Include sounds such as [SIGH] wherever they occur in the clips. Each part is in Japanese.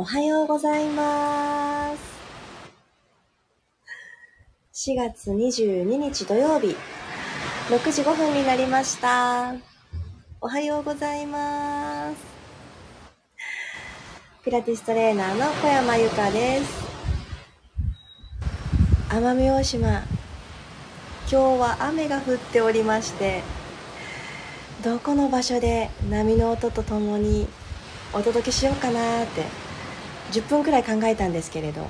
おはようございます。4月22日土曜日、6時5分になりました。おはようございます。ピラティストレーナーの小山由かです。奄美大島、今日は雨が降っておりまして、どこの場所で波の音とともにお届けしようかなって10分くらい考えたんですけれど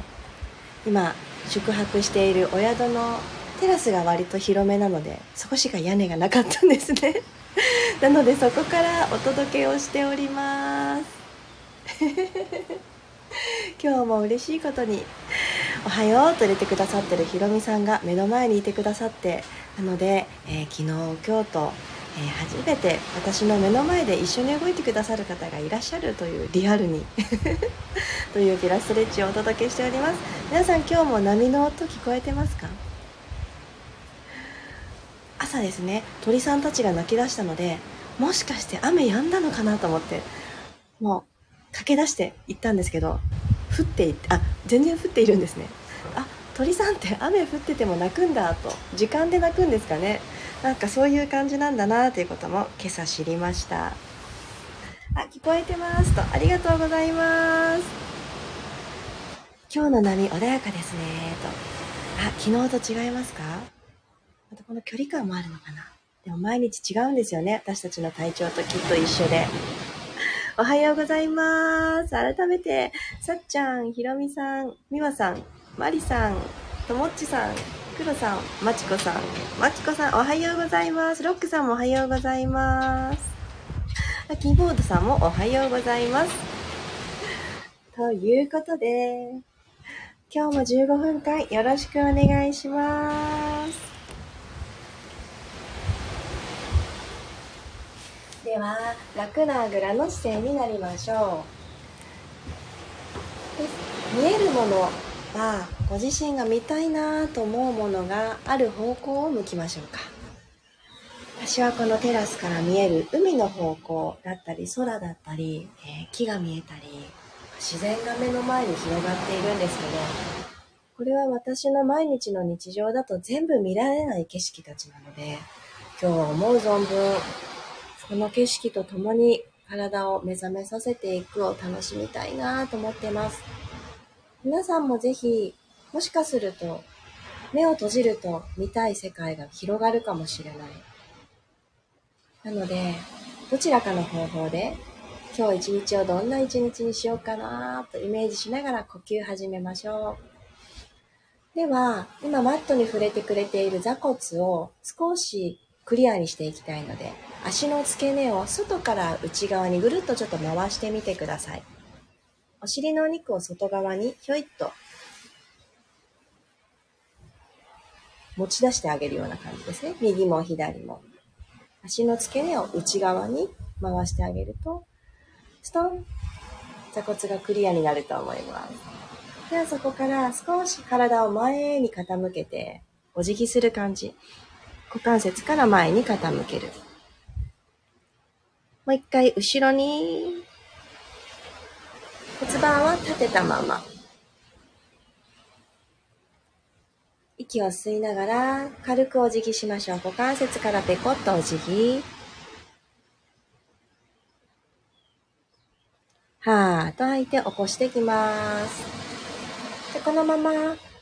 今宿泊しているお宿のテラスが割と広めなのでそこしか屋根がなかったんですね。[LAUGHS] なのでそこからお届けをしております。[LAUGHS] 今日も嬉しいことに「おはよう」と入れてくださってるひろみさんが目の前にいてくださってなので、えー、昨日今日とえ、初めて私の目の前で一緒に動いてくださる方がいらっしゃるというリアルに [LAUGHS] というピラストレッチをお届けしております。皆さん今日も波の音聞こえてますか？朝ですね。鳥さんたちが鳴き出したのでもしかして雨止んだのかなと思ってもう駆け出して行ったんですけど降っていってあ全然降っているんですね。あ鳥さんって雨降ってても鳴くんだと時間で鳴くんですかね？なんかそういう感じなんだなということも今朝知りました。あ聞こえてますとありがとうございます。今日の波穏やかですねと。あ昨日と違いますか？またこの距離感もあるのかな？でも毎日違うんですよね私たちの体調ときっと一緒で。おはようございます。改めて、さっちゃん、ひろみさん、みわさん、まりさん、ともっちさん、黒さん、まちこさん、まちこさん、おはようございます。ロックさんもおはようございます。キーボードさんもおはようございます。ということで、今日も15分間よろしくお願いします。では、楽なあぐらの姿勢になりましょう。見えるものはご自身が見たいなと思うものがある方向を向きましょうか私はこのテラスから見える海の方向だったり空だったり、えー、木が見えたり自然が目の前に広がっているんですけどこれは私の毎日の日常だと全部見られない景色たちなので今日は思う存分この景色と共に体を目覚めさせていくを楽しみたいなと思っています。皆さんもぜひ、もしかすると、目を閉じると見たい世界が広がるかもしれない。なので、どちらかの方法で、今日一日をどんな一日にしようかなとイメージしながら呼吸始めましょう。では、今マットに触れてくれている座骨を少しクリアにしていきたいので、足の付け根を外から内側にぐるっとちょっと回してみてください。お尻のお肉を外側にひょいっと持ち出してあげるような感じですね。右も左も。足の付け根を内側に回してあげると、ストン座骨がクリアになると思います。ではそこから少し体を前に傾けて、お辞儀する感じ。股関節から前に傾ける。もう一回後ろに骨盤は立てたまま。息を吸いながら軽くお辞儀しましょう。股関節からペコッとお辞儀。はーっと吐いて起こしていきます。でこのまま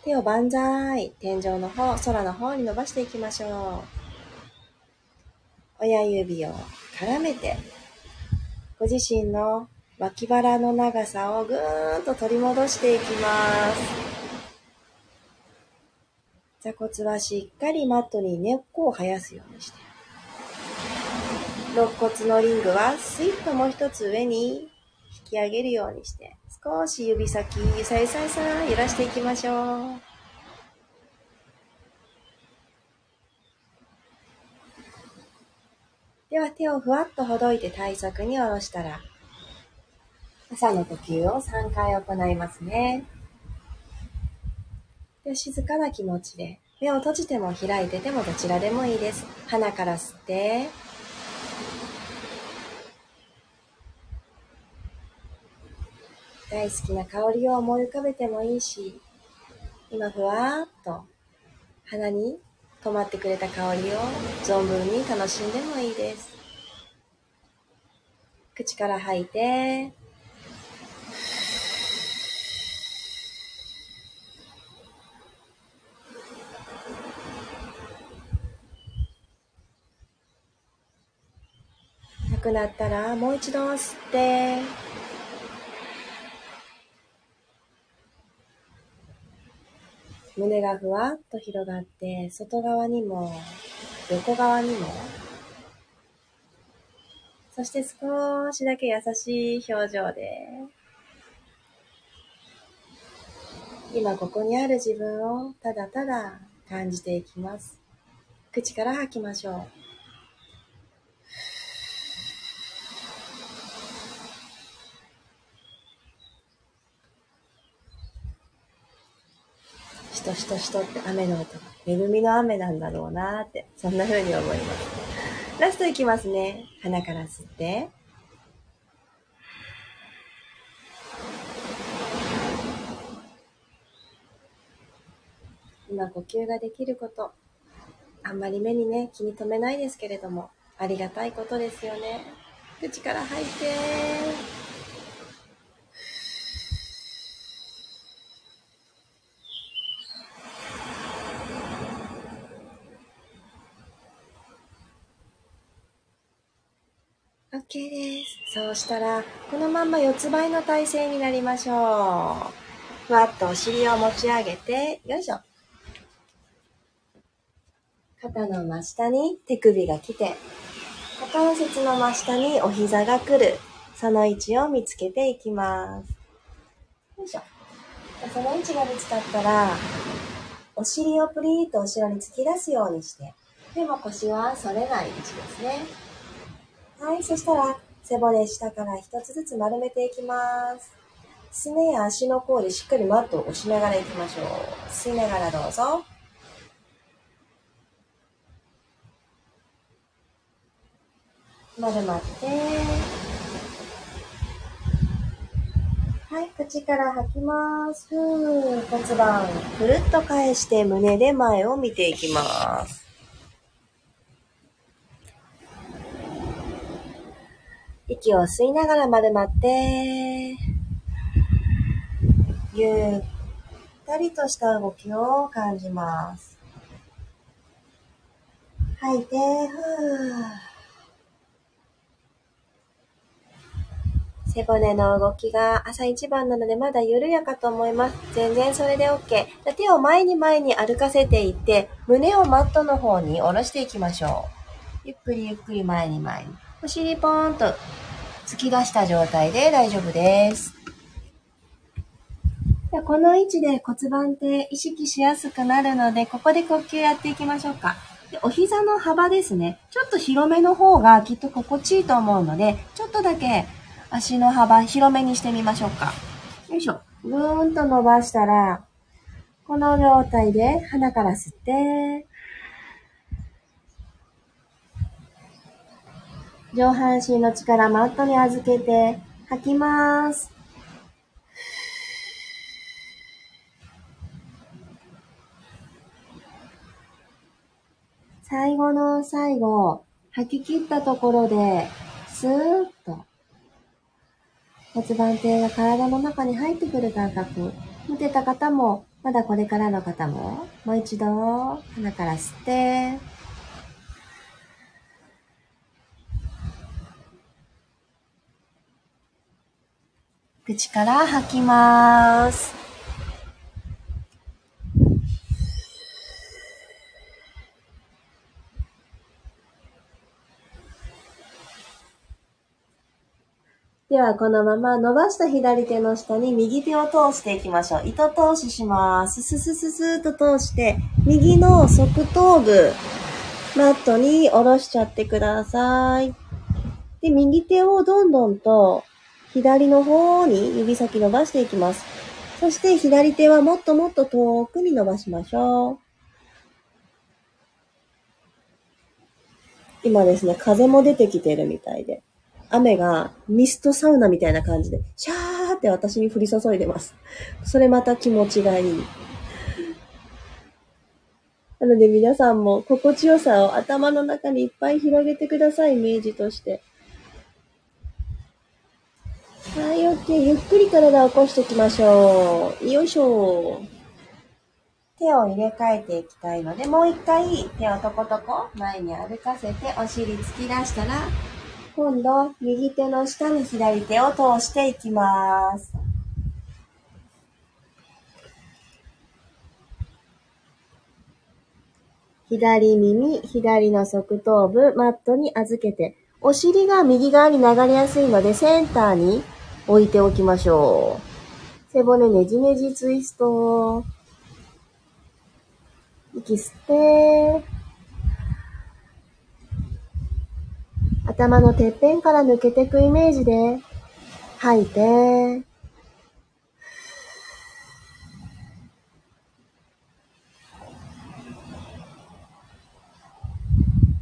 手を万歳、天井の方、空の方に伸ばしていきましょう。親指を絡めて、ご自身の脇腹の長さをぐーんと取り戻していきます。座骨はしっかりマットに根っこを生やすようにして。肋骨のリングはスイッともう一つ上に引き上げるようにして、少し指先、ゆさゆさゆさ揺らしていきましょう。では手をふわっとほどいて体側に下ろしたら、朝の呼吸を3回行いますね。で静かな気持ちで、目を閉じても開いててもどちらでもいいです。鼻から吸って、大好きな香りを思い浮かべてもいいし、今ふわーっと鼻に止まってくれた香りを存分に楽しんでもいいです。口から吐いて、なくなったらもう一度吸って。胸がふわっと広がって外側にも横側にも。そして少しだけ優しい表情で。今ここにある自分をただただ感じていきます。口から吐きましょう。としとしとって雨の音が、恵みの雨なんだろうなって、そんな風に思います。ラストいきますね。鼻から吸って。今呼吸ができること、あんまり目にね、気に留めないですけれども、ありがたいことですよね。口から吐いて OK です。そうしたら、このまんま四つ倍の体勢になりましょう。ふわっとお尻を持ち上げて、よいしょ。肩の真下に手首が来て、股関節の真下にお膝が来る。その位置を見つけていきます。よいしょ。その位置が見つかったら、お尻をプリーと後ろに突き出すようにして、でも腰は反れない位置ですね。はい、そしたら背骨下から一つずつ丸めていきます。すねや足の甲でしっかりマットを押しながらいきましょう。吸いながらどうぞ。丸まって。はい、口から吐きます。ふー、骨盤、くるっと返して胸で前を見ていきます。息を吸いながら丸まって、ゆったりとした動きを感じます。吐いて、ふー。背骨の動きが朝一番なのでまだ緩やかと思います。全然それで OK。手を前に前に歩かせていって、胸をマットの方に下ろしていきましょう。ゆっくりゆっくり前に前に。お尻ポーンと突き出した状態で大丈夫です。でこの位置で骨盤って意識しやすくなるので、ここで呼吸やっていきましょうか。でお膝の幅ですね。ちょっと広めの方がきっと心地いいと思うので、ちょっとだけ足の幅広めにしてみましょうか。よいしょ。ぐーんと伸ばしたら、この状態で鼻から吸って、上半身の力マットに預けて吐きます。最後の最後、吐き切ったところで、スーッと骨盤底が体の中に入ってくる感覚。見てた方も、まだこれからの方も、もう一度鼻から吸って、口から吐きます。では、このまま伸ばした左手の下に右手を通していきましょう。糸通しします。ススススーと通して、右の側頭部、マットに下ろしちゃってください。で、右手をどんどんと左の方に指先伸ばしていきます。そして左手はもっともっと遠くに伸ばしましょう。今ですね、風も出てきてるみたいで、雨がミストサウナみたいな感じで、シャーって私に降り注いでます。それまた気持ちがいい。なので皆さんも心地よさを頭の中にいっぱい広げてください、イメージとして。はい、OK。ゆっくり体を起こしていきましょう。よいしょ。手を入れ替えていきたいので、もう一回手をとことこ前に歩かせてお尻突き出したら、今度右手の下に左手を通していきます。左耳、左の側頭部、マットに預けて、お尻が右側に流れやすいので、センターに置いておきましょう。背骨ねじねじツイスト。息吸って、頭のてっぺんから抜けていくイメージで、吐いて、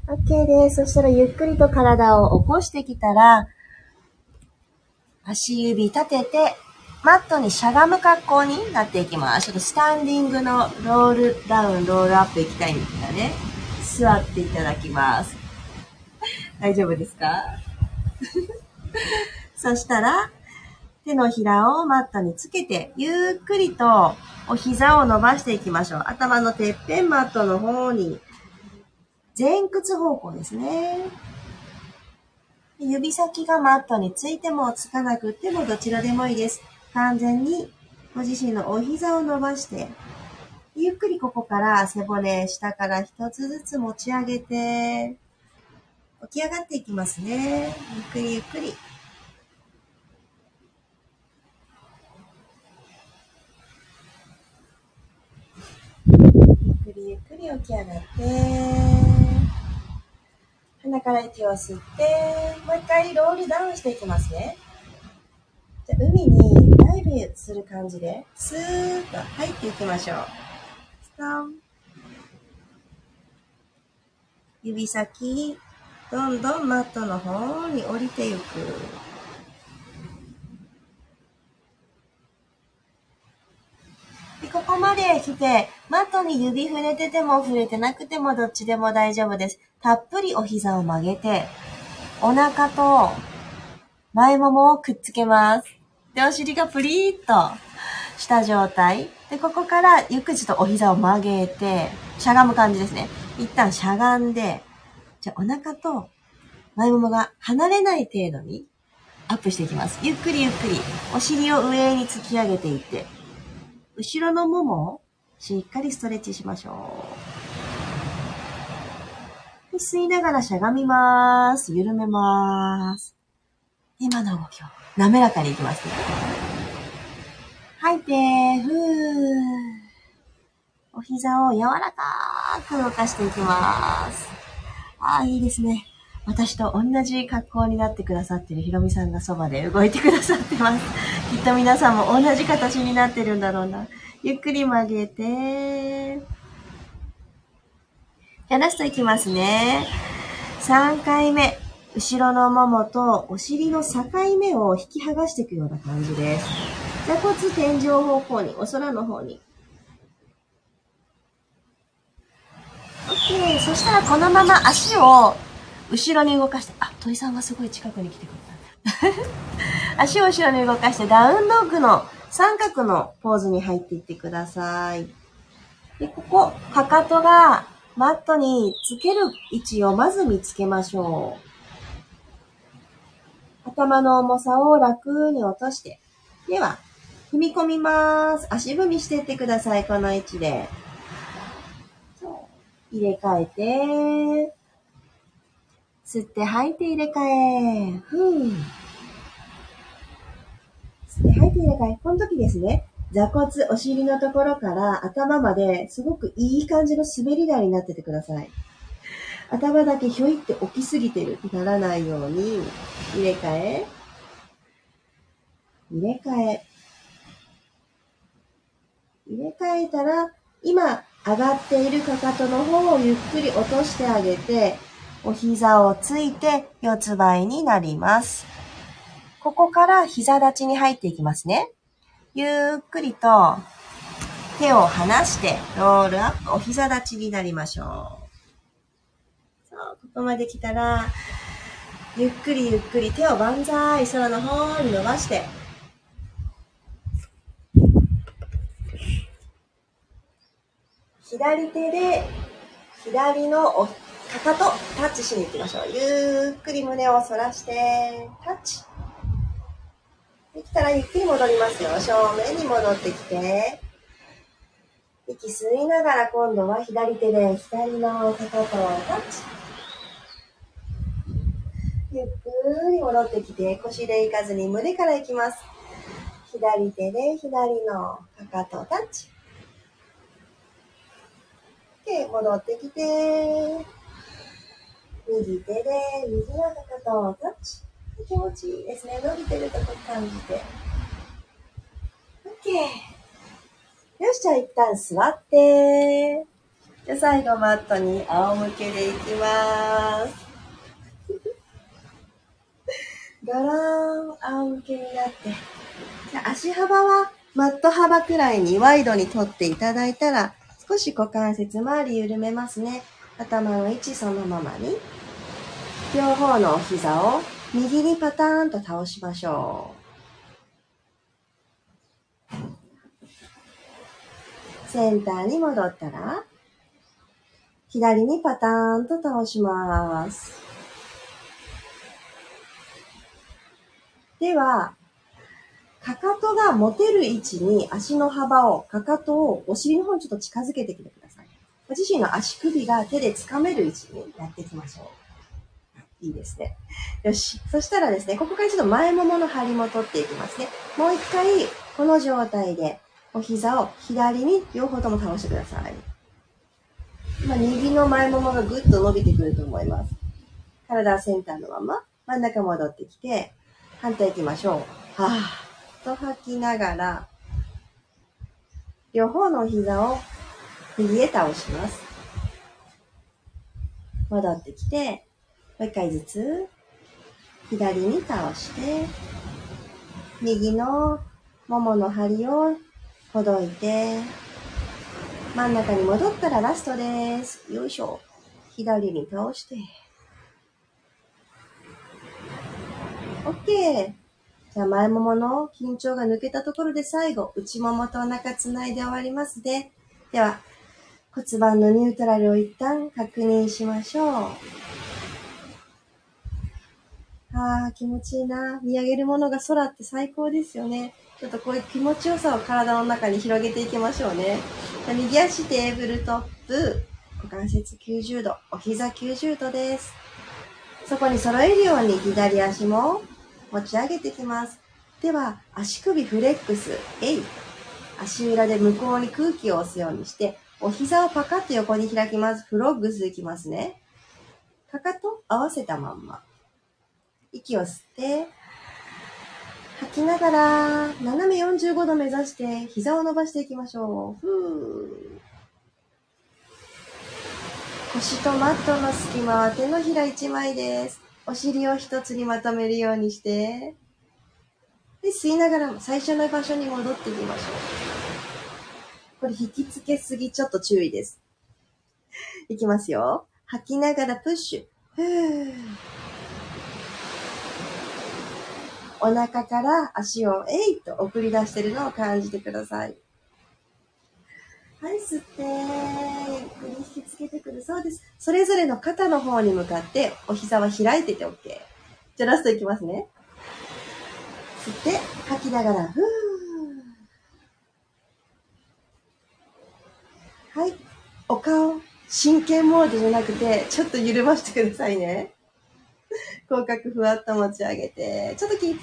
OK です。そしたらゆっくりと体を起こしてきたら、足指立てて、マットにしゃがむ格好になっていきます。ちょっとスタンディングのロールダウン、ロールアップいきたいんですがね。座っていただきます。大丈夫ですか？[LAUGHS] そしたら、手のひらをマットにつけて、ゆっくりとお膝を伸ばしていきましょう。頭のてっぺんマットの方に、前屈方向ですね。指先がマットについてもつかなくてもどちらでもいいです。完全にご自身のお膝を伸ばして、ゆっくりここから背骨下から一つずつ持ち上げて、起き上がっていきますね。ゆっくりゆっくり。ゆっくりゆっくり起き上がって、から息を吸って、もう一回ロールダウンしていきますね。じゃ海にダイブする感じで、スーッと入っていきましょう。ストン。指先、どんどんマットの方に降りていく。で、ここまで来て、マットに指触れてても触れてなくてもどっちでも大丈夫です。たっぷりお膝を曲げて、お腹と前ももをくっつけます。で、お尻がプリーっとした状態。で、ここからゆっくりとお膝を曲げて、しゃがむ感じですね。一旦しゃがんで、じゃお腹と前ももが離れない程度にアップしていきます。ゆっくりゆっくり。お尻を上に突き上げていって、後ろのももをしっかりストレッチしましょう。吸いながらしゃがみます。緩めます。今の動きを滑らかにいきますね。吐いて、ふー。お膝を柔らかく動かしていきます。ああ、いいですね。私と同じ格好になってくださってるひろみさんがそばで動いてくださってます。[LAUGHS] きっと皆さんも同じ形になってるんだろうな。ゆっくり曲げて、じゃラストいきますね。3回目。後ろのももとお尻の境目を引き剥がしていくような感じです。座骨天井方向に、お空の方に。OK。そしたらこのまま足を後ろに動かして、あ、鳥さんがすごい近くに来てくれた。[LAUGHS] 足を後ろに動かしてダウンドッグの三角のポーズに入っていってください。で、ここ、かかとがマットにつける位置をまず見つけましょう。頭の重さを楽に落として。では、踏み込みます。足踏みしてってください、この位置で。入れ替えて、吸って吐いて入れ替え。ふぅ。吸って吐いて入れ替え。この時ですね、座骨、お尻のところから頭まですごくいい感じの滑り台になっててください。頭だけひょいって起きすぎてるならないように入れ替え、入れ替え、入れ替えたら、今上がっているかかとの方をゆっくり落としてあげて、お膝をついて四つ倍になります。ここから膝立ちに入っていきますね。ゆっくりと手を離してロールアップ、お膝立ちになりましょう。そう、ここまで来たら、ゆっくりゆっくり手を万歳、空の方に伸ばして、左手で左のかかとタッチしに行きましょう。ゆっくり胸を反らして、タッチ。できたらゆっくり戻りますよ。正面に戻ってきて、息吸いながら今度は左手で左のかかとをタッチ。ゆっくり戻ってきて腰でいかずに胸からいきます。左手で左のかかとをタッチ。で、戻ってきて、右手で右のかかとをタッチ。気持ちいいですね。伸びてるとこ感じて。OK。よし、じゃあ一旦座って。じゃあ最後マットに仰向けでいきます。[LAUGHS] ガラーン仰向けになって。じゃ足幅はマット幅くらいにワイドに取っていただいたら、少し股関節周り緩めますね。頭の位置そのままに。両方のお膝を右にパターンと倒しましょう。センターに戻ったら、左にパターンと倒します。では、かかとが持てる位置に足の幅を、かかとをお尻の方にちょっと近づけてきてください。ご自身の足首が手で掴める位置にやっていきましょう。いいですね。よし。そしたらですね、ここからちょっと前ももの張りも取っていきますね。もう一回、この状態で、お膝を左に両方とも倒してください。今、右の前ももがぐっと伸びてくると思います。体はセンターのまま、真ん中戻ってきて、反対行きましょう。はぁ、と吐きながら、両方の膝を右へ倒します。戻ってきて、もう一回ずつ、左に倒して、右のももの張をほどいて、真ん中に戻ったらラストです。よいしょ。左に倒して。OK。じゃあ前ももの緊張が抜けたところで最後、内ももとお腹つないで終わりますね。では、骨盤のニュートラルを一旦確認しましょう。ああ、気持ちいいな。見上げるものが空って最高ですよね。ちょっとこういう気持ちよさを体の中に広げていきましょうね。右足テーブルトップ、股関節90度、お膝90度です。そこに揃えるように左足も持ち上げていきます。では、足首フレックス、えい。足裏で向こうに空気を押すようにして、お膝をパカッと横に開きます。フロッグスいきますね。かかと合わせたまんま。息を吸って、吐きながら、斜め45度目指して、膝を伸ばしていきましょう。ふ。腰とマットの隙間は手のひら1枚です。お尻を一つにまとめるようにして、で、吸いながら最初の場所に戻っていきましょう。これ引きつけすぎちょっと注意です。いきますよ。吐きながらプッシュ。ふー。お腹から足をえいと送り出してるのを感じてください。はい、吸って、ゆっくり引きつけてくる。そうです。それぞれの肩の方に向かって、お膝は開いてて OK。じゃあラストいきますね。吸って、吐きながら、ふー。はい。お顔、真剣モードじゃなくて、ちょっと緩ましてくださいね。[LAUGHS] 口角ふわっと持ち上げて、ちょっとキープ。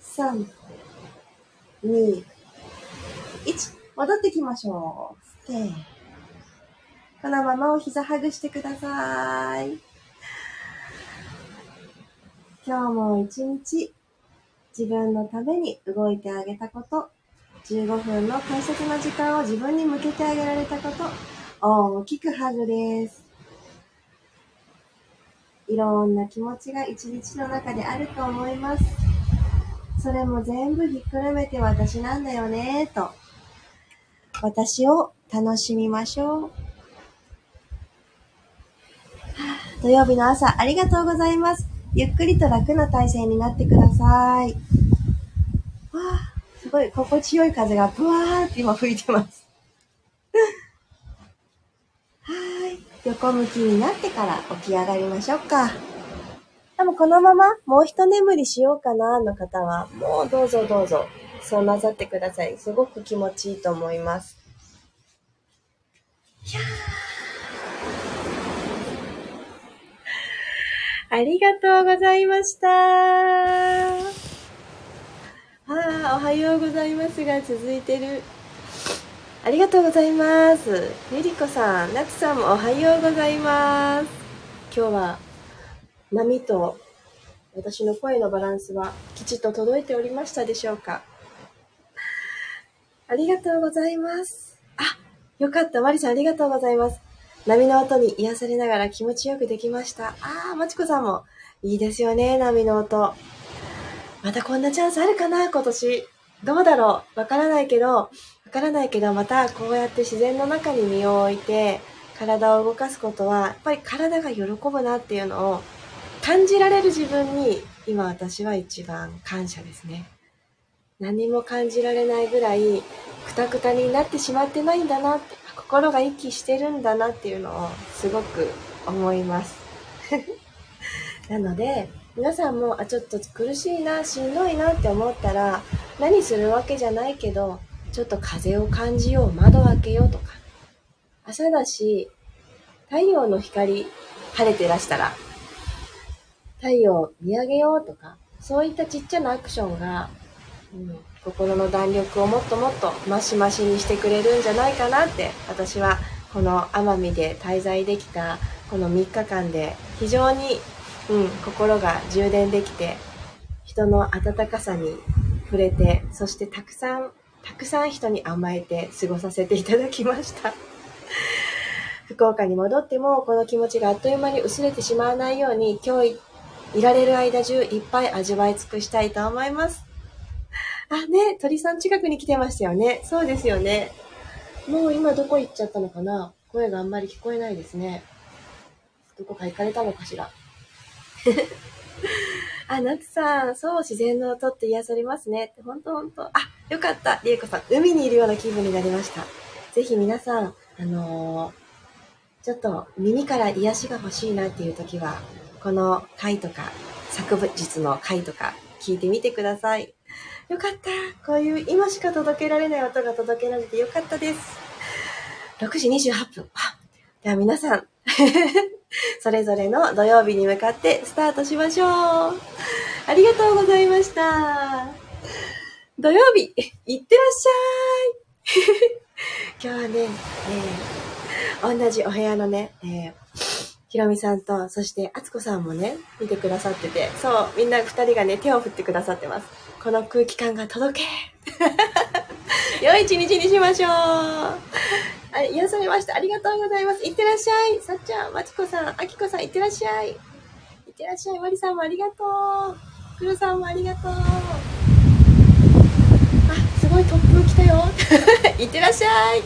3、2、1。戻ってきましょう。吸って。このままお膝ハグしてください。今日も一日自分のために動いてあげたこと、15分の大切な時間を自分に向けてあげられたこと、大きくハグです。いろんな気持ちが一日の中であると思います。それも全部ひっくるめて私なんだよね、と。私を楽しみましょう。土曜日の朝、ありがとうございます。ゆっくりと楽な体勢になってください。わあ、すごい心地よい風がブワーって今吹いてます。はい。横向きになってから起き上がりましょうか。でもこのままもう一眠りしようかなの方は、もうどうぞどうぞ、そうなさってください。すごく気持ちいいと思います。いやありがとうございました。ああ、おはようございますが続いてる。ありがとうございます。ゆりこさん、なつさんもおはようございます。今日は波と私の声のバランスはきちっと届いておりましたでしょうか？ありがとうございます。あ、よかった。マリさんありがとうございます。波の音に癒されながら気持ちよくできました。あー、まちこさんもいいですよね、波の音。またこんなチャンスあるかな、今年。どうだろう？わからないけど、からないけど、またこうやって自然の中に身を置いて、体を動かすことは、やっぱり体が喜ぶなっていうのを感じられる自分に今私は一番感謝ですね。何も感じられないぐらいくたくたになってしまってないんだなって心が息してるんだなっていうのをすごく思います [LAUGHS] なので皆さんもあちょっと苦しいなしんどいなって思ったら何するわけじゃないけどちょっと風を感じよう窓を開けようとか。朝だし太陽の光晴れてらしたら太陽を見上げようとか、そういったちっちゃなアクションが、うん、心の弾力をもっともっとマシマシにしてくれるんじゃないかなって、私はこの奄美で滞在できたこの3日間で非常に、うん、心が充電できて、人の温かさに触れて、そしてたくさん、たくさん人に甘えて過ごさせていただきました。[LAUGHS] 福岡に戻ってもこの気持ちがあっという間に薄れてしまわないように今日いられる間中いっぱい味わい尽くしたいと思います。あ、ね、鳥さん近くに来てましたよね。そうですよね。もう今どこ行っちゃったのかな？声があんまり聞こえないですね。どこか行かれたのかしら？[LAUGHS] あ、夏さん、そう、自然の音って癒されますね。ほんとほんと。あ、よかった。りえこさん、海にいるような気分になりました。ぜひ皆さん、あのー、ちょっと耳から癒しが欲しいなっていう時は、この回とか、昨日の回とか聞いてみてください。よかった。こういう今しか届けられない音が届けられてよかったです。6時28分。では皆さん、[LAUGHS] それぞれの土曜日に向かってスタートしましょう。ありがとうございました。土曜日、いってらっしゃい。[LAUGHS] 今日はね、えー、同じお部屋のね、えーひろみさんと、そしてあつこさんもね、見てくださってて、そう、みんな二人がね、手を振ってくださってます。この空気感が届け [LAUGHS] 良い一日にしましょうはい、癒されました。ありがとうございます。いってらっしゃい。さっちゃん、まちこさん、あきこさん、いってらっしゃい。いってらっしゃい。まりさんもありがとう。くるさんもありがとう。あ、すごい突風来たよ。[LAUGHS] いってらっしゃい。い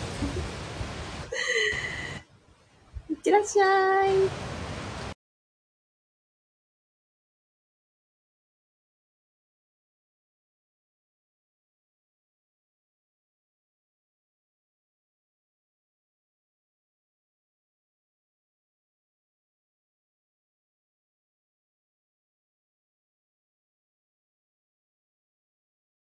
ってらっしゃい。